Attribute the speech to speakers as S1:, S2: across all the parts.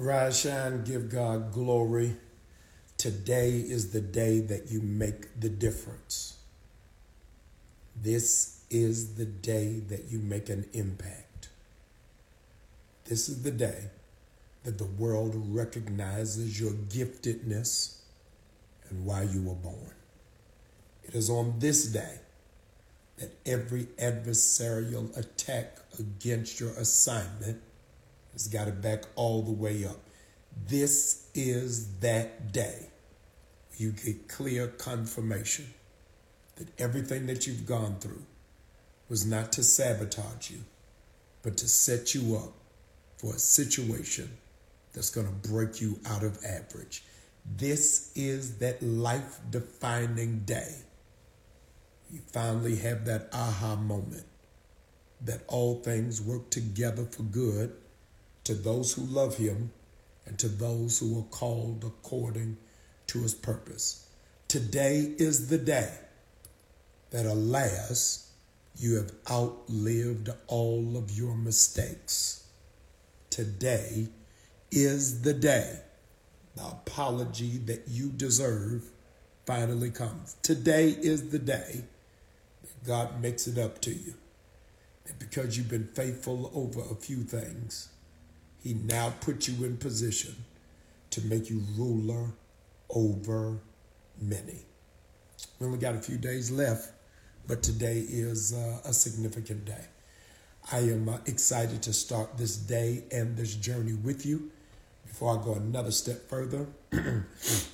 S1: Rise, shine, give God glory. Today is the day that you make the difference. This is the day that you make an impact. This is the day that the world recognizes your giftedness and why you were born. It is on this day that every adversarial attack against your assignment has got it back all the way up. This is that day you get clear confirmation that everything that you've gone through was not to sabotage you, but to set you up for a situation that's going to break you out of average. This is that life defining day. You finally have that aha moment that all things work together for good to those who love him and to those who are called according to his purpose. Today is the day that, alas, you have outlived all of your mistakes. Today is the day the apology that you deserve finally comes. Today is the day that God makes it up to you. And because you've been faithful over a few things, he now puts you in position to make you ruler over many. We only got a few days left, but today is uh, a significant day. I am uh, excited to start this day and this journey with you. Before I go another step further,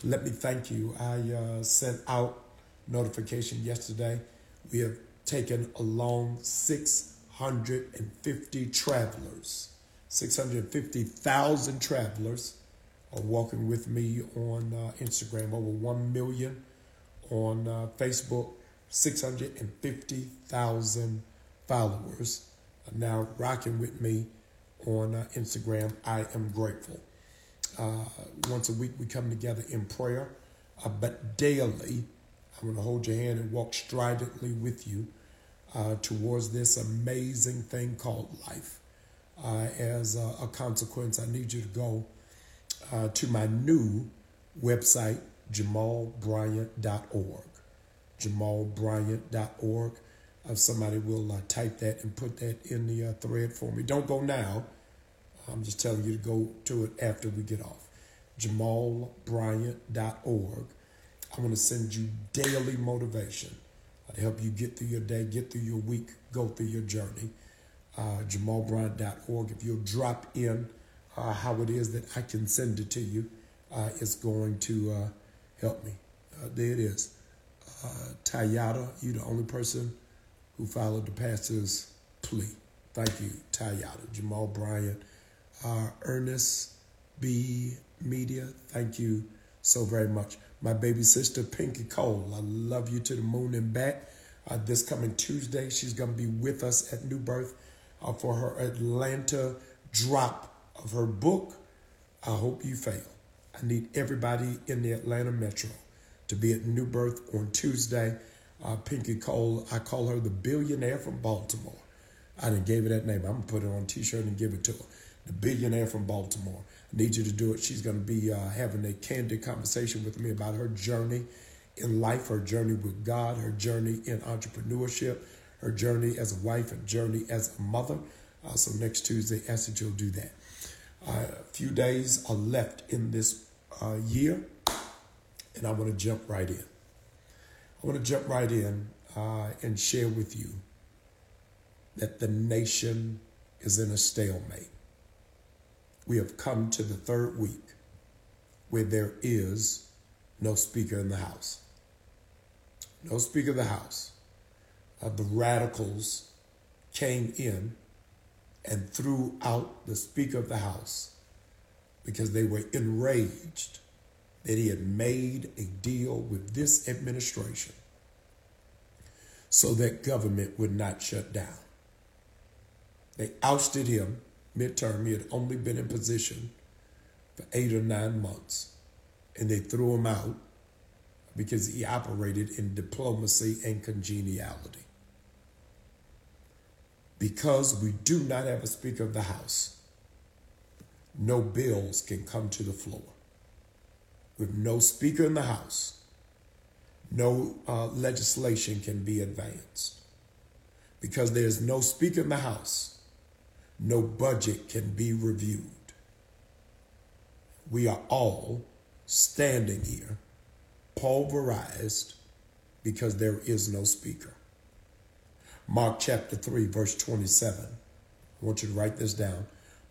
S1: let me thank you. I uh, sent out notification yesterday. We have taken along 650 travelers 650,000 travelers are walking with me on uh, Instagram, over 1 million on uh, Facebook, 650,000 followers are now rocking with me on uh, Instagram. I am grateful. Uh, once a week, we come together in prayer, uh, but daily, I'm going to hold your hand and walk stridently with you uh, towards this amazing thing called life uh, as a, a, consequence, I need you to go uh, to my new website, jamalbryant.org. jamalbryant.org. If somebody will uh, type that and put that in the uh, thread for me. Don't go now. I'm just telling you to go to it after we get off. jamalbryant.org. I'm going to send you daily motivation to help you get through your day, get through your week, go through your journey uh, jamalbryant.org. If you'll drop in uh, how it is that I can send it to you, uh, it's going to uh, help me. Uh, there it is. Uh, Tayada, you're the only person who followed the pastor's plea. Thank you, Tayada. Jamal Bryant. Ernest B. Media, thank you so very much. My baby sister, Pinky Cole, I love you to the moon and back. Uh, this coming Tuesday, she's going to be with us at New Birth for her Atlanta drop of her book, I Hope You Fail. I need everybody in the Atlanta metro to be at New Birth on Tuesday. Uh, Pinky Cole, I call her the billionaire from Baltimore. I didn't give her that name. I'm going to put it on a t-shirt and give it to her. The billionaire from Baltimore. I need you to do it. She's going to be uh, having a candid conversation with me about her journey in life, her journey with God, her journey in entrepreneurship, her journey as a wife and journey as a mother. Uh, so next Tuesday, that you'll do that. Uh, a few days are left in this uh, year, and I want to jump right in. I want to jump right in uh, and share with you that the nation is in a stalemate. We have come to the third week where there is no Speaker in the House. No Speaker of the House of the radicals came in and threw out the Speaker of the House because they were enraged that he had made a deal with this administration so that government would not shut down. They ousted him midterm. He had only been in position for eight or nine months, and they threw him out because he operated in diplomacy and congeniality because we do not have a Speaker of the House, no bills can come to the floor. With no speaker in the House, no uh, legislation can be advanced. Because there's no speaker in the House, no budget can be reviewed. We are all standing here pulverized because there is no speaker. Mark chapter 3, verse 27. I want you to write this down.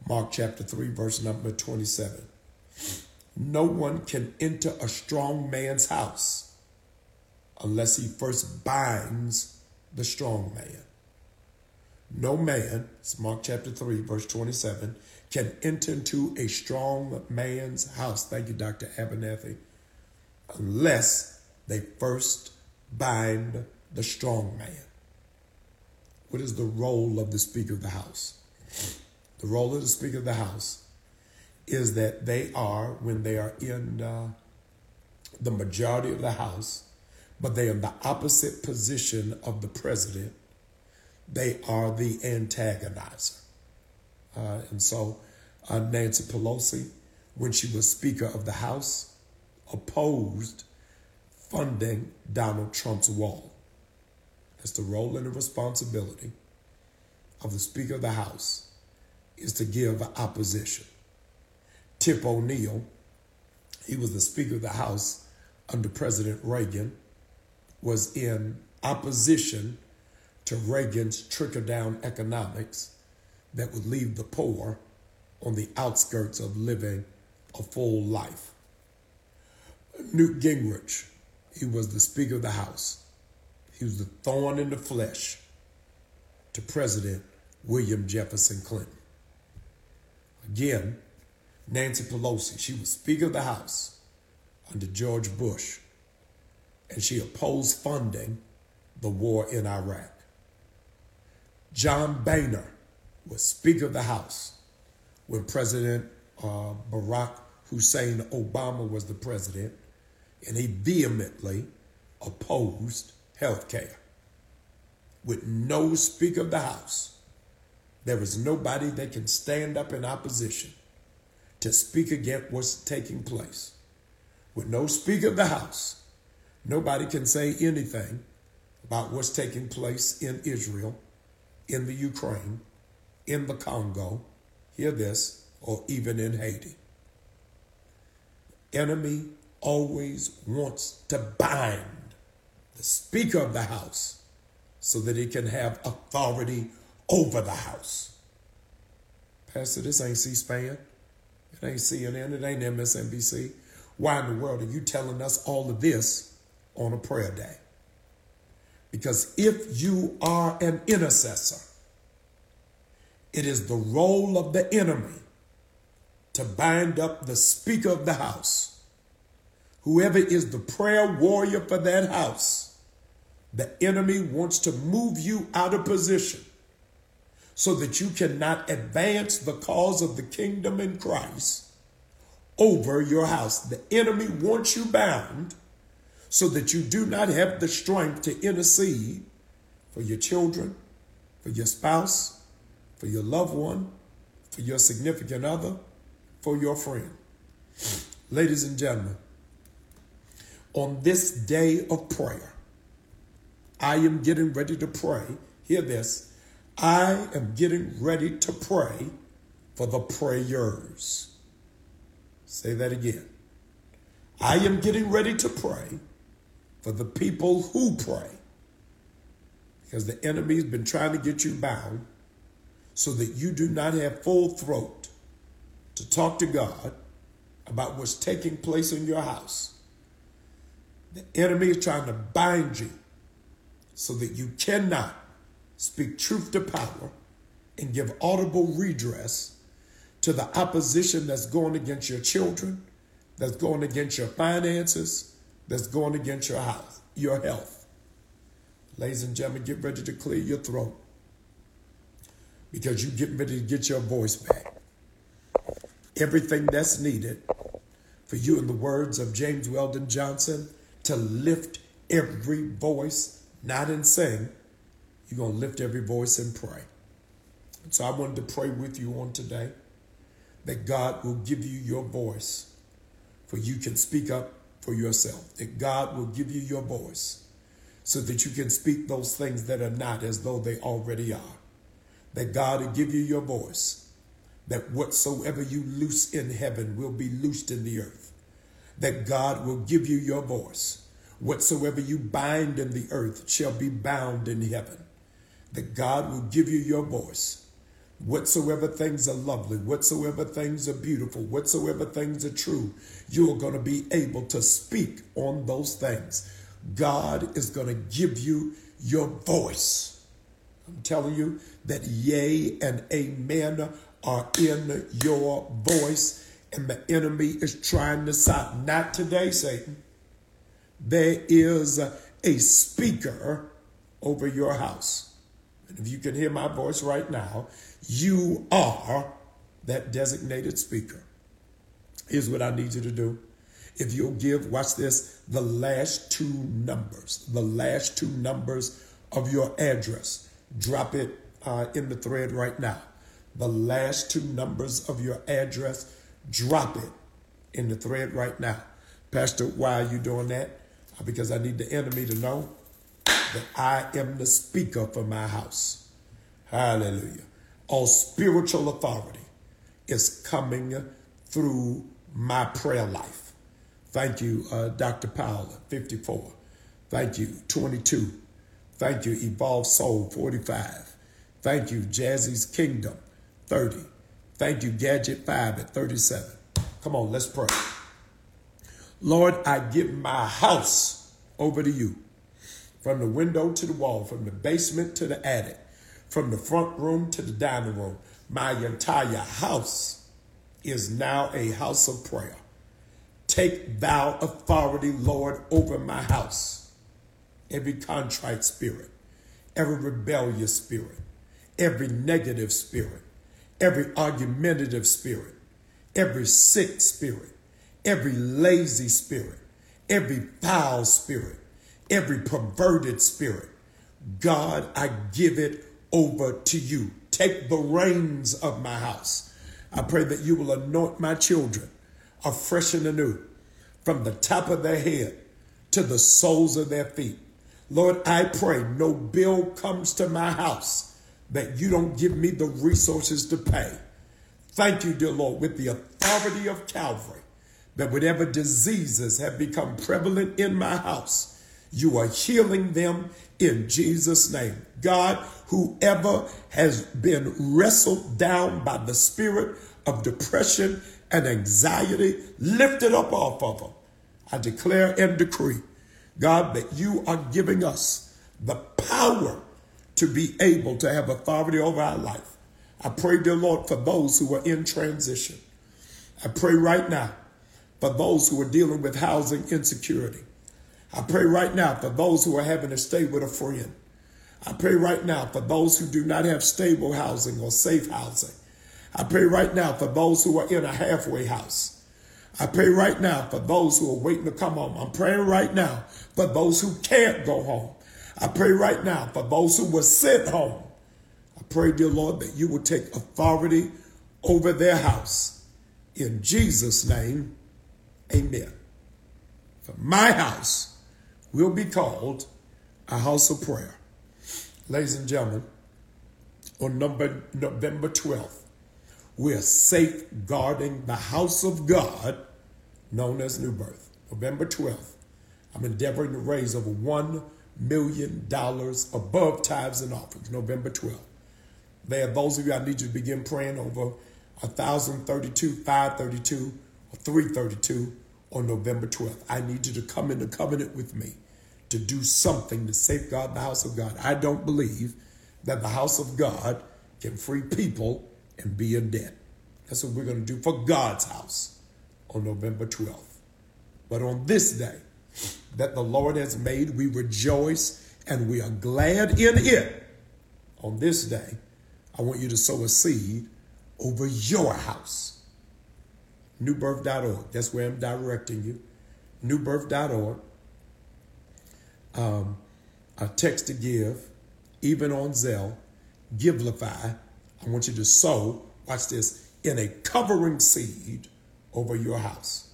S1: Mark chapter 3, verse number 27. No one can enter a strong man's house unless he first binds the strong man. No man, it's Mark chapter 3, verse 27, can enter into a strong man's house. Thank you, Dr. Abernathy. Unless they first bind the strong man. What is the role of the Speaker of the House? The role of the Speaker of the House is that they are, when they are in uh, the majority of the House, but they are in the opposite position of the President, they are the antagonizer. Uh, and so uh, Nancy Pelosi, when she was Speaker of the House, opposed funding Donald Trump's wall. That's the role and the responsibility of the Speaker of the House is to give opposition. Tip O'Neill, he was the Speaker of the House under President Reagan, was in opposition to Reagan's trickle down economics that would leave the poor on the outskirts of living a full life. Newt Gingrich, he was the Speaker of the House. He was the thorn in the flesh to President William Jefferson Clinton. Again, Nancy Pelosi, she was Speaker of the House under George Bush, and she opposed funding the war in Iraq. John Boehner was Speaker of the House when President uh, Barack Hussein Obama was the president, and he vehemently opposed health care. With no Speaker of the House, there is nobody that can stand up in opposition to speak against what's taking place. With no Speaker of the House, nobody can say anything about what's taking place in Israel, in the Ukraine, in the Congo, hear this, or even in Haiti. Enemy always wants to bind the Speaker of the House so that he can have authority over the House. Pastor, this ain't C-SPAN. It ain't CNN. It ain't MSNBC. Why in the world are you telling us all of this on a prayer day? Because if you are an intercessor, it is the role of the enemy to bind up the Speaker of the House. Whoever is the prayer warrior for that house, the enemy wants to move you out of position so that you cannot advance the cause of the kingdom in Christ over your house. The enemy wants you bound so that you do not have the strength to intercede for your children, for your spouse, for your loved one, for your significant other, for your friend. Ladies and gentlemen, on this day of prayer, I am getting ready to pray. Hear this. I am getting ready to pray for the prayers. Say that again. I am getting ready to pray for the people who pray. Because the enemy's been trying to get you bound so that you do not have full throat to talk to God about what's taking place in your house. The enemy is trying to bind you so that you cannot speak truth to power and give audible redress to the opposition that's going against your children, that's going against your finances, that's going against your health, your health. Ladies and gentlemen, get ready to clear your throat because you're getting ready to get your voice back. Everything that's needed for you, in the words of James Weldon Johnson, to lift every voice, not in sing, you're going to lift every voice and pray. And so I wanted to pray with you on today that God will give you your voice for you can speak up for yourself. That God will give you your voice so that you can speak those things that are not as though they already are. That God will give you your voice. That whatsoever you loose in heaven will be loosed in the earth. That God will give you your voice. Whatsoever you bind in the earth shall be bound in heaven. That God will give you your voice Whatsoever things are lovely, whatsoever things are beautiful, whatsoever things are true, you are going to be able to speak on those things. God is going to give you your voice. I'm telling you that yea and amen are in your voice, and the enemy is trying to stop. Not today, Satan. There is a speaker over your house. And if you can hear my voice right now, you are that designated speaker. Here's what I need you to do. If you'll give, watch this, the last two numbers, the last two numbers of your address. Drop it uh, in the thread right now. The last two numbers of your address, drop it in the thread right now. Pastor, why are you doing that? Because I need the enemy to know that I am the speaker for my house. Hallelujah all spiritual authority is coming through my prayer life. Thank you, uh, Dr. Powell, 54. Thank you, 22. Thank you, Evolved Soul, 45. Thank you, Jazzy's Kingdom, 30. Thank you, Gadget 5 at 37. Come on, let's pray. Lord, I give my house over to you. From the window to the wall, from the basement to the attic from the front room to the dining room. My entire house is now a house of prayer. Take thou authority, Lord, over my house. Every contrite spirit, every rebellious spirit, every negative spirit, every argumentative spirit, every sick spirit, every lazy spirit, every foul spirit, every perverted spirit. God, I give it over to you. Take the reins of my house. I pray that you will anoint my children afresh and anew from the top of their head to the soles of their feet. Lord, I pray no bill comes to my house that you don't give me the resources to pay. Thank you, dear Lord, with the authority of Calvary, that whatever diseases have become prevalent in my house, you are healing them in Jesus' name. God, whoever has been wrestled down by the spirit of depression and anxiety, lift it up off of them. I declare and decree, God, that you are giving us the power to be able to have authority over our life. I pray, dear Lord, for those who are in transition. I pray right now for those who are dealing with housing insecurity. I pray right now for those who are having to stay with a friend. I pray right now for those who do not have stable housing or safe housing. I pray right now for those who are in a halfway house. I pray right now for those who are waiting to come home. I'm praying right now for those who can't go home. I pray right now for those who were sent home. I pray, dear Lord, that you will take authority over their house. In Jesus' name, amen. For my house, will be called a house of prayer. Ladies and gentlemen, on number, November 12th, we're safeguarding the house of God known as New Birth. November 12th, I'm endeavoring to raise over $1 million above tithes and offerings. November 12th. There are those of you I need you to begin praying over 1,032, 532, or 332 on November 12th. I need you to come into covenant with me to do something to safeguard the house of God. I don't believe that the house of God can free people and be in debt. That's what we're going to do for God's house on November 12th. But on this day that the Lord has made, we rejoice and we are glad in it. On this day, I want you to sow a seed over your house. Newbirth.org. That's where I'm directing you. Newbirth.org um, a text to give, even on Zelle, Givelify. I want you to sow, watch this, in a covering seed over your house.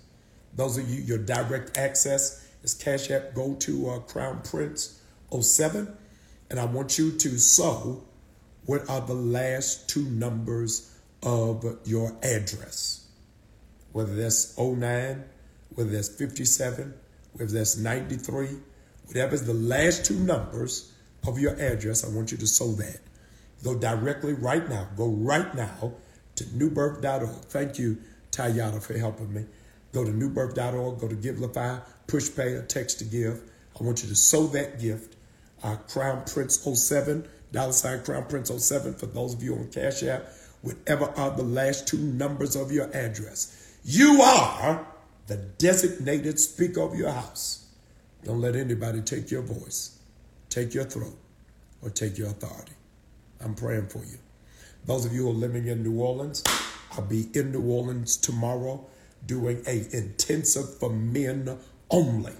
S1: Those of you, your direct access is Cash App. Go to uh, Crown Prince 07, and I want you to sow what are the last two numbers of your address. Whether that's 09, whether that's 57, whether that's 93, whatever is the last two numbers of your address, I want you to sow that. Go directly right now. Go right now to newbirth.org. Thank you, Tayana, for helping me. Go to newbirth.org, go to Givelify, Pushpay, or text to give. I want you to sow that gift. Uh, Crown Prince 07, dollar sign Crown Prince 07 for those of you on Cash App, whatever are the last two numbers of your address. You are the designated speaker of your house. Don't let anybody take your voice, take your throat, or take your authority. I'm praying for you. Those of you who are living in New Orleans, I'll be in New Orleans tomorrow doing a intensive for men only.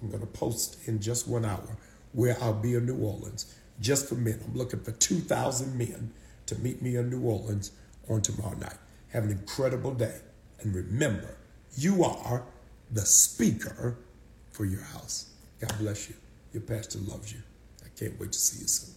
S1: I'm going to post in just one hour where I'll be in New Orleans just for men. I'm looking for 2,000 men to meet me in New Orleans on tomorrow night. Have an incredible day. And remember, you are the speaker for your house. God bless you. Your pastor loves you. I can't wait to see you soon.